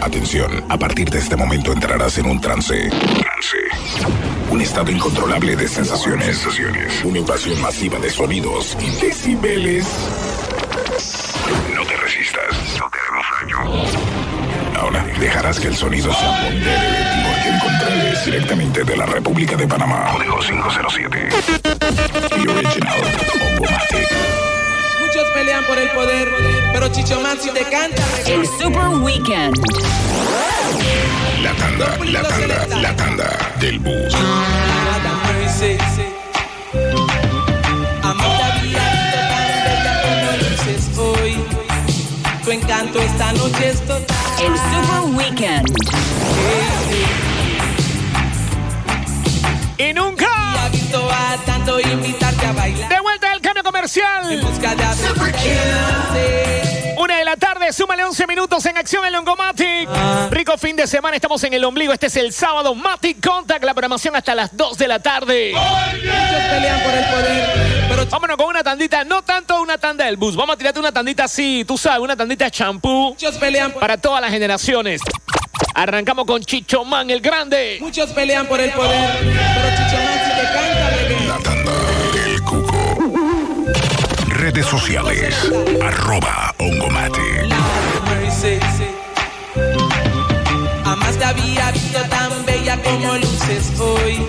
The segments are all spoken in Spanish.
Atención, a partir de este momento entrarás en un trance. Trance. Un estado incontrolable de sensaciones. Una invasión masiva de sonidos y decibeles. No te resistas. No te haremos daño. Ahora dejarás que el sonido se apodere de ti porque encontrarles directamente de la República de Panamá. Código 507. The original. Muchos pelean por el poder, pero Chicho Man si te canta. El Super Weekend. La tanda, la tanda, la tanda del bus. Hoy. Tu encanto esta noche es total. El Super Weekend. Y nunca. Comercial. Una de la tarde, súmale 11 minutos en acción en Longomatic. Rico fin de semana, estamos en el ombligo. Este es el sábado. Matic Contact, la programación hasta las 2 de la tarde. Muchos pelean por el poder, pero Vámonos con una tandita, no tanto una tanda del bus. Vamos a tirarte una tandita así, tú sabes, una tandita de champú muchos pelean por para todas las generaciones. Arrancamos con Chicho Man el Grande. Muchos pelean por el poder, pero Chicho Man si te canta, Redes sociales. Arroba Ongomatic. Mercy. Jamás te había visto tan bella como luces hoy.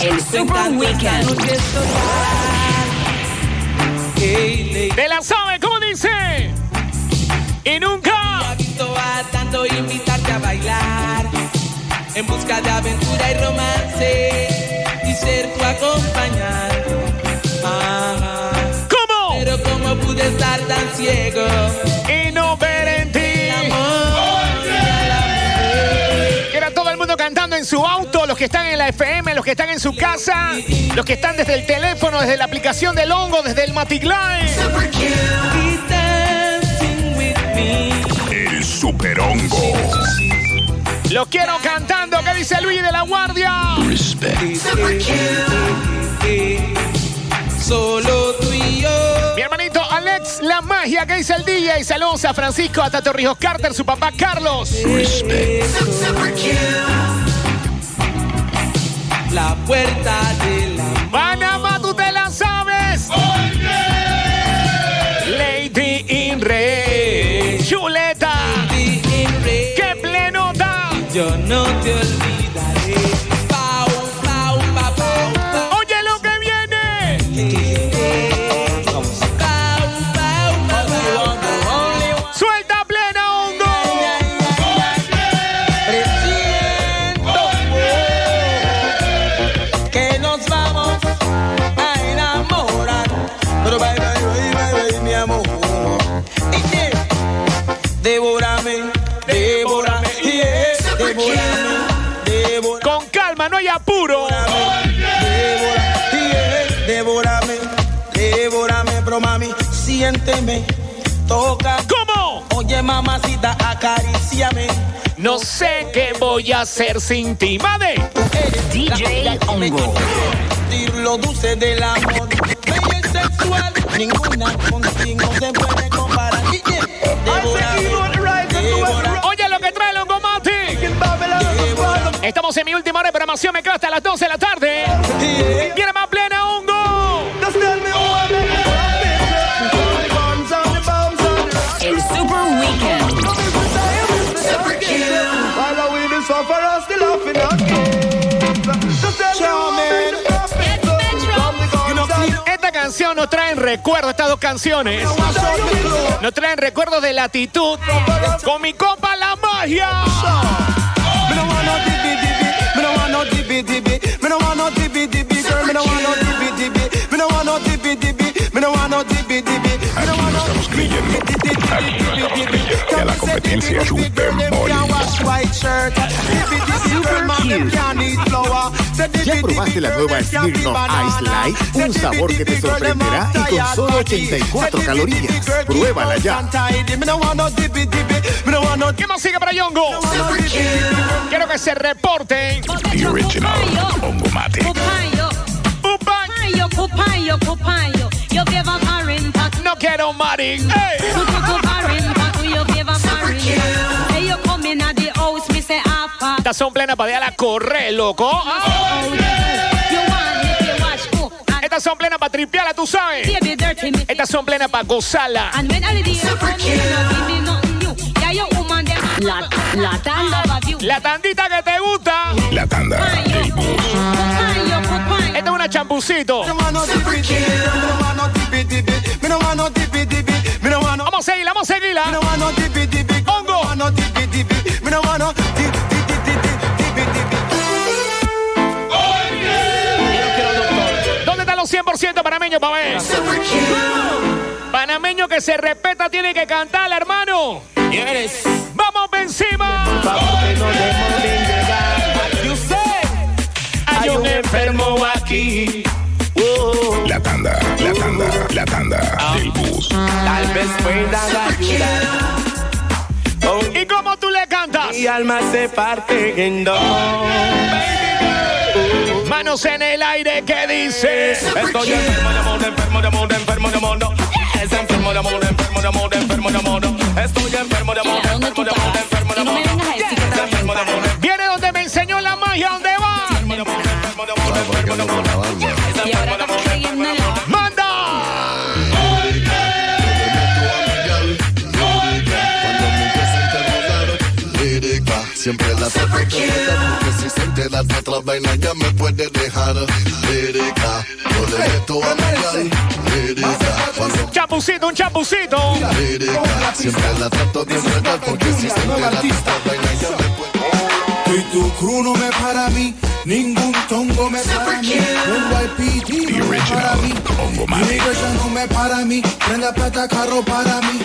El Super Weekend. De la sabe, ¿cómo dice? Y nunca. Ha visto a tanto invitarte a bailar en busca de aventura y romance y ser tu acompañante. Estar tan ciego, Y no ver en ti. era todo el mundo cantando en su auto, los que están en la FM, los que están en su casa, los que están desde el teléfono, desde la aplicación del hongo, desde el Maticline. Y dancing with me. El super hongo. Los quiero cantando, ¿qué dice Luis de la Guardia? Respect. Solo magia, ¿qué dice el DJ? Saludos a Francisco, a Tato Rijos Carter, su papá Carlos. Respect. La puerta de toca. ¿Cómo? Oye, mamacita, acaríciame. No sé qué voy a hacer sin ti, madre. DJ Hongo. consiente, Lo dulce del amor, bella y sexual. Ninguna contigo se puede comparar. Y yeah, devórame, devórame, Oye lo que trae el hongo Mati. Estamos en mi última hora de programación. Me quedo hasta las 12 de la tarde. Yeah. Recuerdos, estas dos canciones. Nos traen recuerdos de latitud. Con mi copa la magia. Me no want no. Me no want no. Me no Aquí no no estamos creyendo. Aquí no estamos creyendo que a la competencia chupemos. ¿Ya probaste la nueva Smirnoff Ice Light? Un sabor que te sorprenderá y con solo 84 calorías. Pruébala ya. ¿Qué más sigue para Yongo? Quiero que se reporten. The original Ongomatic. Upan. No quiero Mari. Ey. Estas son plenas para dejarla correr, loco. Ah. Estas son plenas para tripearla, tú sabes. Estas son plenas para gozarla. La, la tanda. La tandita que te gusta. La tanda. Esta es una champucito. A seguirla, vamos a seguirla. Hongo. ¿Dónde están los 100% panameños, pa' ver? Panameño que se respeta tiene que cantar, hermano. ¡Vamos pa' encima! Hay un enfermo aquí. La tanda del bus. Tal vez puedan ayudar. ¿Y cómo tú le cantas? Mi alma se parte en dos. Manos en el aire que dice. Estoy enfermo de amor, enfermo de amor, enfermo de amor. Es enfermo de amor, enfermo de amor, enfermo de amor. Estoy enfermo de amor, Mira, ¿dónde enfermo de amor, enfermo de amor. Viene donde me enseñó la magia, ¿dónde va? enfermo de amor, enfermo de amor, enfermo de amor. Siempre la trato de matar, porque si se entera de otra vaina ya me puede dejar. Lírica. Yo le meto a cuando Champucito, un champucito. lírica, siempre la trato de matar, porque si se entera de otra vaina ya me puede Y tu crew no me para mí, ningún tongo me para mí, un YPG no me para mí. Immigration no me para mí, prenda plata carro para mí,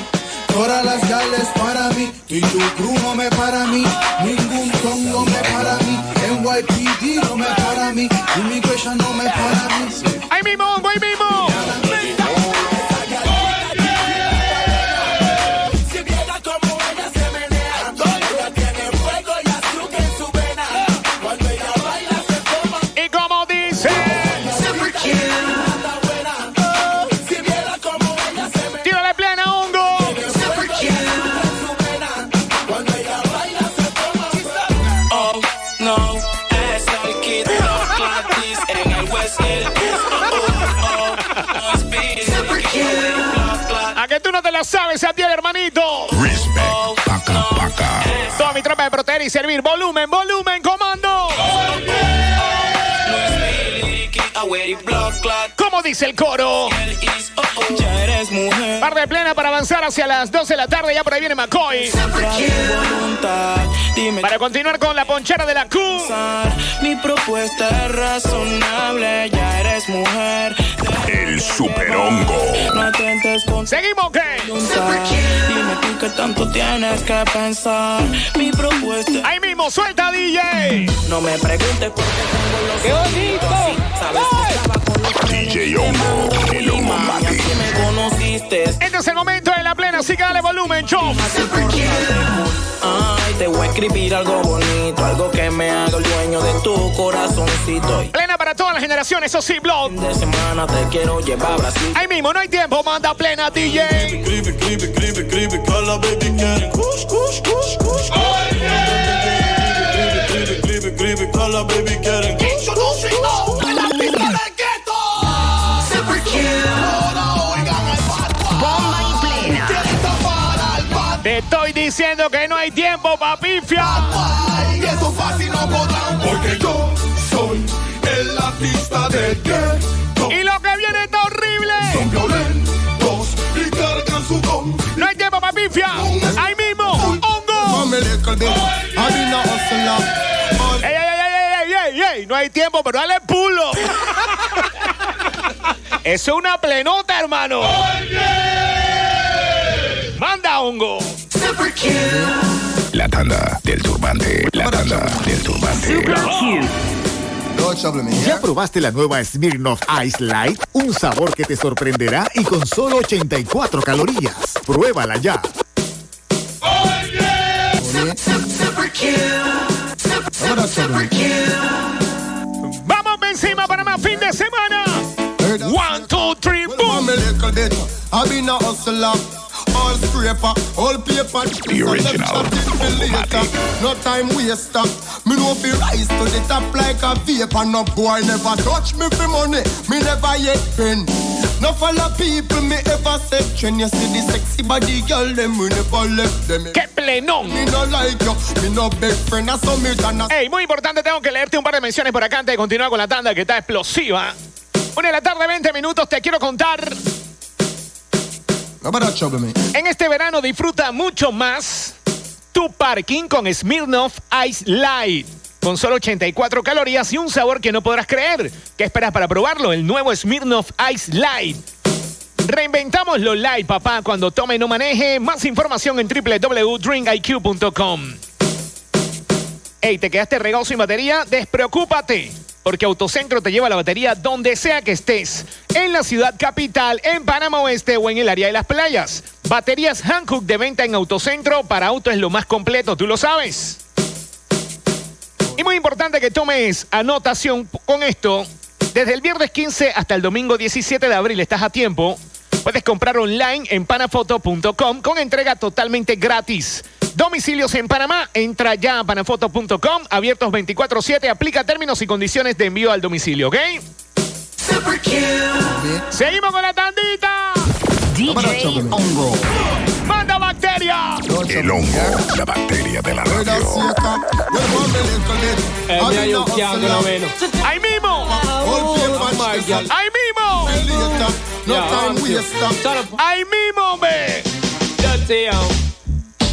todas las gales para mí, y tu crew no me para mí, ningún tongo me para mí, NYPD no me para mí, Immigration no me para mí. Ahí mismo, ahí mismo. Y servir. Volumen, volumen, comando. Como dice el coro. Ya eres mujer. Par de plena para avanzar hacia las 12 de la tarde. Ya por ahí viene McCoy. Para continuar con la ponchera de la Q. Mi propuesta es razonable. Ya eres mujer. El super hongo. No atentes con ¿Seguimos qué? voluntad. Dime tú qué tanto tienes que pensar. Mi propuesta. Ahí mismo, suelta DJ. No me preguntes por qué tengo los ¡Qué bonito! Sabes que estaba con los DJ Hongo, el hongo conociste. Este es el momento de la plena, así que dale volumen, chop. Te voy a escribir algo bonito, algo que me haga el dueño de tu corazoncito. Y Plena para todas las generaciones, eso sí, blog. de semana te quiero llevar a Brasil. Ahí mismo, no hay tiempo, manda plena DJ. Escribe, escribe, escribe, escribe, que la baby quiere kush, kush. Escribe, escribe, escribe, escribe, que la baby quiere Te estoy diciendo que no hay tiempo, papifia. Y eso fácil no podrán, porque yo soy el artista del ghetto. Y lo que viene está horrible. Son violentos y cargan su don. No hay tiempo, papifia. Ahí mismo, hongo. Ey, ey, ey, ey, ey, ey, ey. No hay tiempo, pero dale pulo. Eso es una plenota, hermano. Manda, hongo. La tanda del turbante. La tanda del turbante. Me, ¿Ya probaste la nueva Smirnoff Ice Light? Un sabor que te sorprenderá y con solo 84 calorías. Pruébala ya. Vamos encima para más fin de semana. One, two, three, boom. All scraper, all paper. The original Matic. no time waste up. Me know fi rise to the top like a vapor. No boy never touch me for money. Me never yet been. No follow people me ever said. When you see the sexy body girl, them we never left them. ¡Qué plenón! Me no like you. Me no big friend. I saw me than a Ey, muy importante, tengo que leerte un par de menciones por acá antes de continuar con la tanda que está explosiva. Una de la tarde, 20 minutos, te quiero contar. En este verano disfruta mucho más tu parking con Smirnoff Ice Light. Con solo 84 calorías y un sabor que no podrás creer. ¿Qué esperas para probarlo? El nuevo Smirnoff Ice Light. Reinventamos lo light, papá. Cuando tome no maneje. Más información en www.drinkiq.com. Ey, ¿te quedaste regado sin batería? Despreocúpate, porque Autocentro te lleva la batería donde sea que estés, en la ciudad capital, en Panamá Oeste o en el área de las playas. Baterías Hankook de venta en Autocentro, para auto es lo más completo, tú lo sabes. Y muy importante que tomes anotación con esto. Desde el viernes 15 hasta el domingo 17 de abril estás a tiempo. Puedes comprar online en panafoto.com con entrega totalmente gratis. Domicilios en Panamá, entra ya a panafoto.com, abiertos 24/7, aplica términos y condiciones de envío al domicilio, ¿ok? Seguimos con la tandita. DJ Hongo. ¡Manda bacteria! El hongo, la bacteria de la radio. ¡Ahí mismo! ¡Ahí mismo! ¡Ahí mismo, hombre!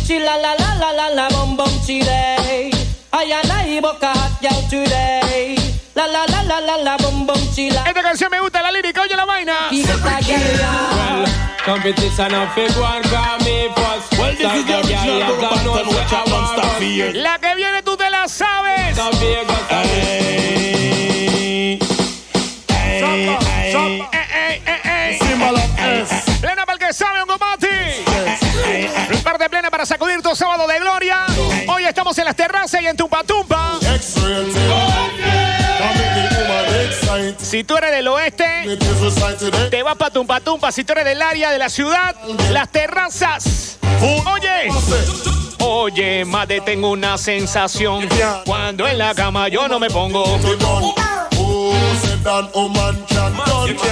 Chila la la la la la bum bum chile. I and I hot girl today. La la la la la la bum bum chila. Esta canción me gusta la lírica, oye la vaina. Competition of one call me first. Well, this is the original which I. La que viene tú te la sabes. Que sabe, un combate. Parte plena para sacudir tu sábado de gloria. Hoy estamos en las terrazas y en Tumpa Tumpa. Si tú eres del oeste, te vas para Tumpa Tumpa. Si tú eres del área de la ciudad, las terrazas. Oye, oye, madre, tengo una sensación. Cuando en la cama yo no me pongo.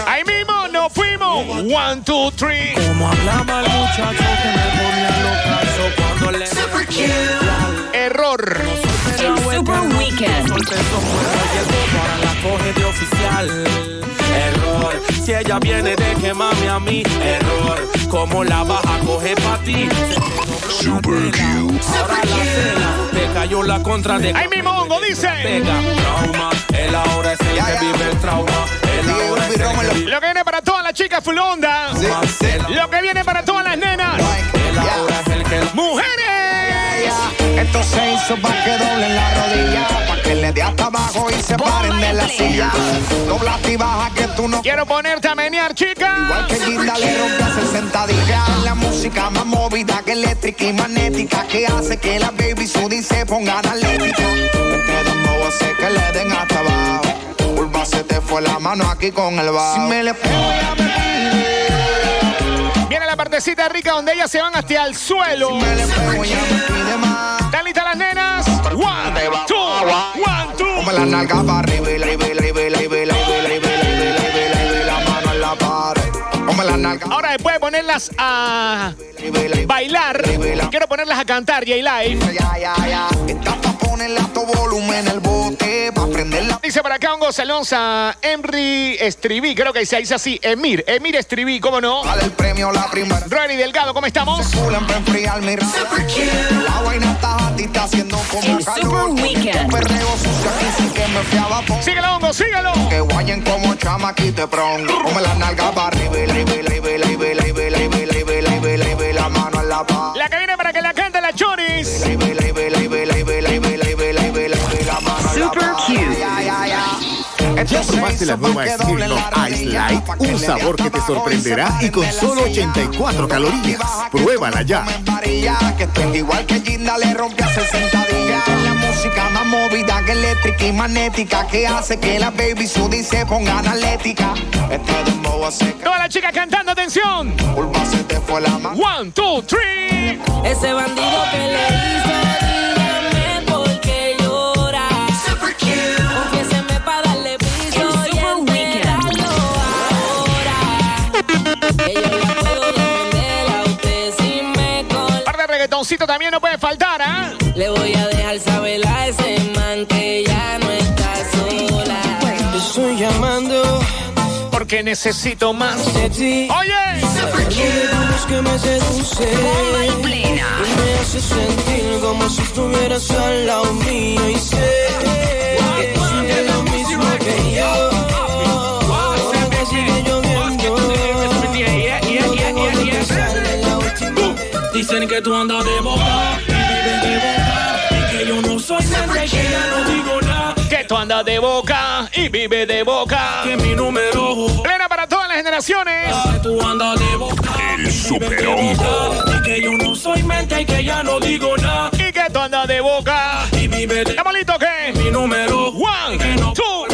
Ahí mismo nos fuimos. One, two, three. Como hablaba el muchacho que me ponía cuando le Error. El Super Weekend. para la coge de oficial. Error, si ella viene de quemarme a mí. Error, como la baja coge pa' ti. Super Q. Ahora la cena, te cayó la contra de Ahí mismo, Hongo, dice. Pega, trauma, él ahora es el que vive el trauma. Él ahora es el que vive Lo que viene para todas las chicas full onda. Se hizo pa' que doblen la rodilla, pa' que le dé hasta abajo y se paren de la silla. Dobla y baja que tú no Quiero ponerte a menear, chica. Igual que Linda le rompe a 60 días. Es la música más movida que eléctrica y magnética que hace que la baby Sudi se pongan atléticos. Este dembow hace que le den hasta abajo. Curva se te fue la mano aquí con el bajo. Si me le pego ya me pide partecita rica donde ellas se van hasta el suelo. ¿Están listas las nenas? One, two, one, two. La nalga para Ahora después de ponerlas a bailar, quiero ponerlas a cantar, J-Live. Volumen el Dice para acá un Alonso, Henry Estribí, creo que se dice así, Emir, Emir Estribí, ¿cómo no? Dale el premio la primera. Rory Delgado, ¿cómo estamos? La vaina está a ti, está haciendo como. Super Weekend. perreo sucio aquí que me fiaba. Síguelo, hongo, síguelo. Que guayen como chamaquite pronto. Come la nalga para arriba la mano a la. La que viene para que la cante la choris. ¿Ya probaste la nueva Smirnoff Ice Light? Un sabor que te sorprenderá y con solo 84 calorías. Pruébala ya. Que estoy igual que Ginda le rompe a 60 días. La música más movida que eléctrica y magnética que hace que la baby Sudi se pongan atlética. Este dembow hace que Todas las chicas cantando, atención. curva se te fue la mano. One, two, three. Ese bandido que le hizo, también no puede faltar, ¿ah? Le voy a dejar saber a ese man que ya no está sola. Te estoy llamando Porque necesito más. de ti. Oye, plena. Y me hace sentir como si estuvieras al lado mío y sé Dicen que tú andas de boca y vives de boca. Y que yo no soy mente, que ya no digo nada. que tú andas de boca y vive de boca. Que mi número Plena para todas las generaciones. que tú andas de boca. El superhongo. Y que yo no soy mente y que ya no digo nada. Y que tú andas de boca. Y vive de ¿Estamos listos qué? mi número One, Y que no two,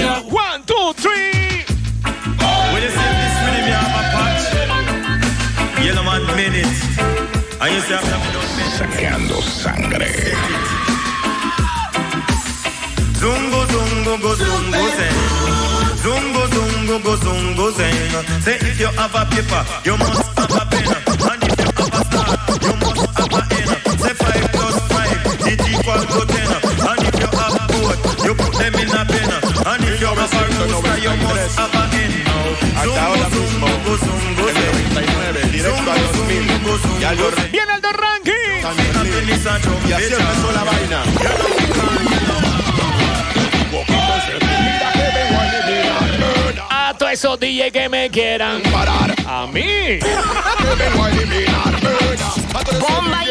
Saqueando sangre. Zungo, zungo, go, zungo, sing. Zungo, zungo, go, zungo, sing. Say if you have a paper, you must have a pen. And if you have a star, you must have a N. Say five plus five, it equal to ten. And if you have both, you put them in a pen. And if you have a rooster, you must have a Zungo, zungo, go, zungo, sing. Zungo, zungo, go, zungo, sing. Viene el ranking. Y así empezó la vaina. A todos esos DJ que me quieran Parar. A mí. Bomba y.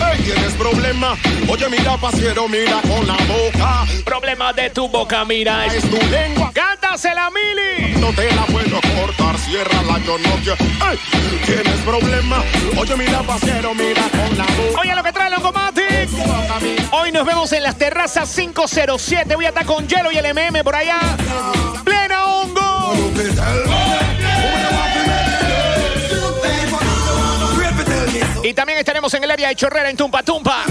Hey, ¿Tienes problema? Oye, mira, pasiero, mira con la boca. Problema de tu boca, mira. Es tu lengua. Cántasela, Mili. No te la puedo cortar, cierra la yo no ¿Tienes problema? Oye, mira, pasiero, mira con la boca. Oye, lo que trae Longomatic. Hoy nos vemos en las terrazas 507. Voy a estar con Hielo y el MM por allá. Plena hongo. Y también estaremos en el área de Chorrera en Tumpa Tumpa.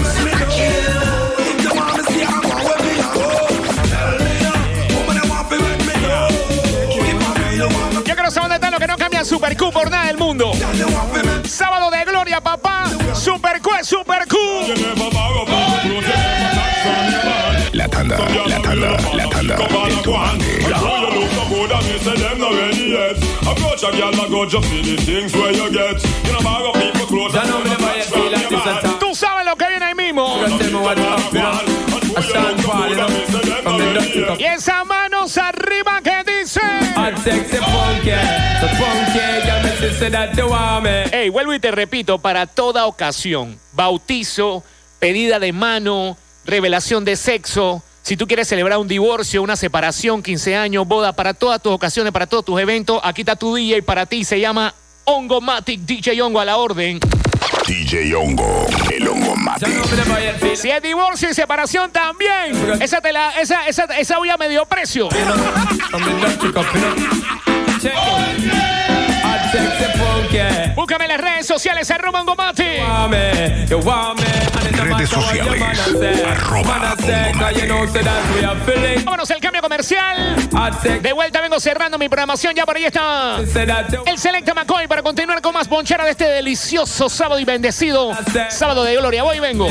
Están los que no cambian Super Q por nada del mundo. Sábado de gloria, papá. Super Q es Super Q. La tanda, la tanda, la tanda. Tú sabes lo que viene ahí mismo. Y esas manos arriba. Hey, vuelvo y te repito, para toda ocasión, bautizo, pedida de mano, revelación de sexo, si tú quieres celebrar un divorcio, una separación, 15 años, boda, para todas tus ocasiones, para todos tus eventos, aquí está tu DJ para ti, se llama Ongomatic DJ Ongo a la orden. DJ Hongo, el hongo mate. Si es divorcio y separación también, esa te la, esa, esa, esa voy a medio precio. Búscame en las redes sociales, arroba Ongomatic. Redes sociales, arroba. Vámonos al cambio comercial. De vuelta vengo cerrando mi programación. Ya por ahí está el Selecta McCoy para continuar con más bonchera de este delicioso sábado y bendecido sábado de gloria. Voy y vengo.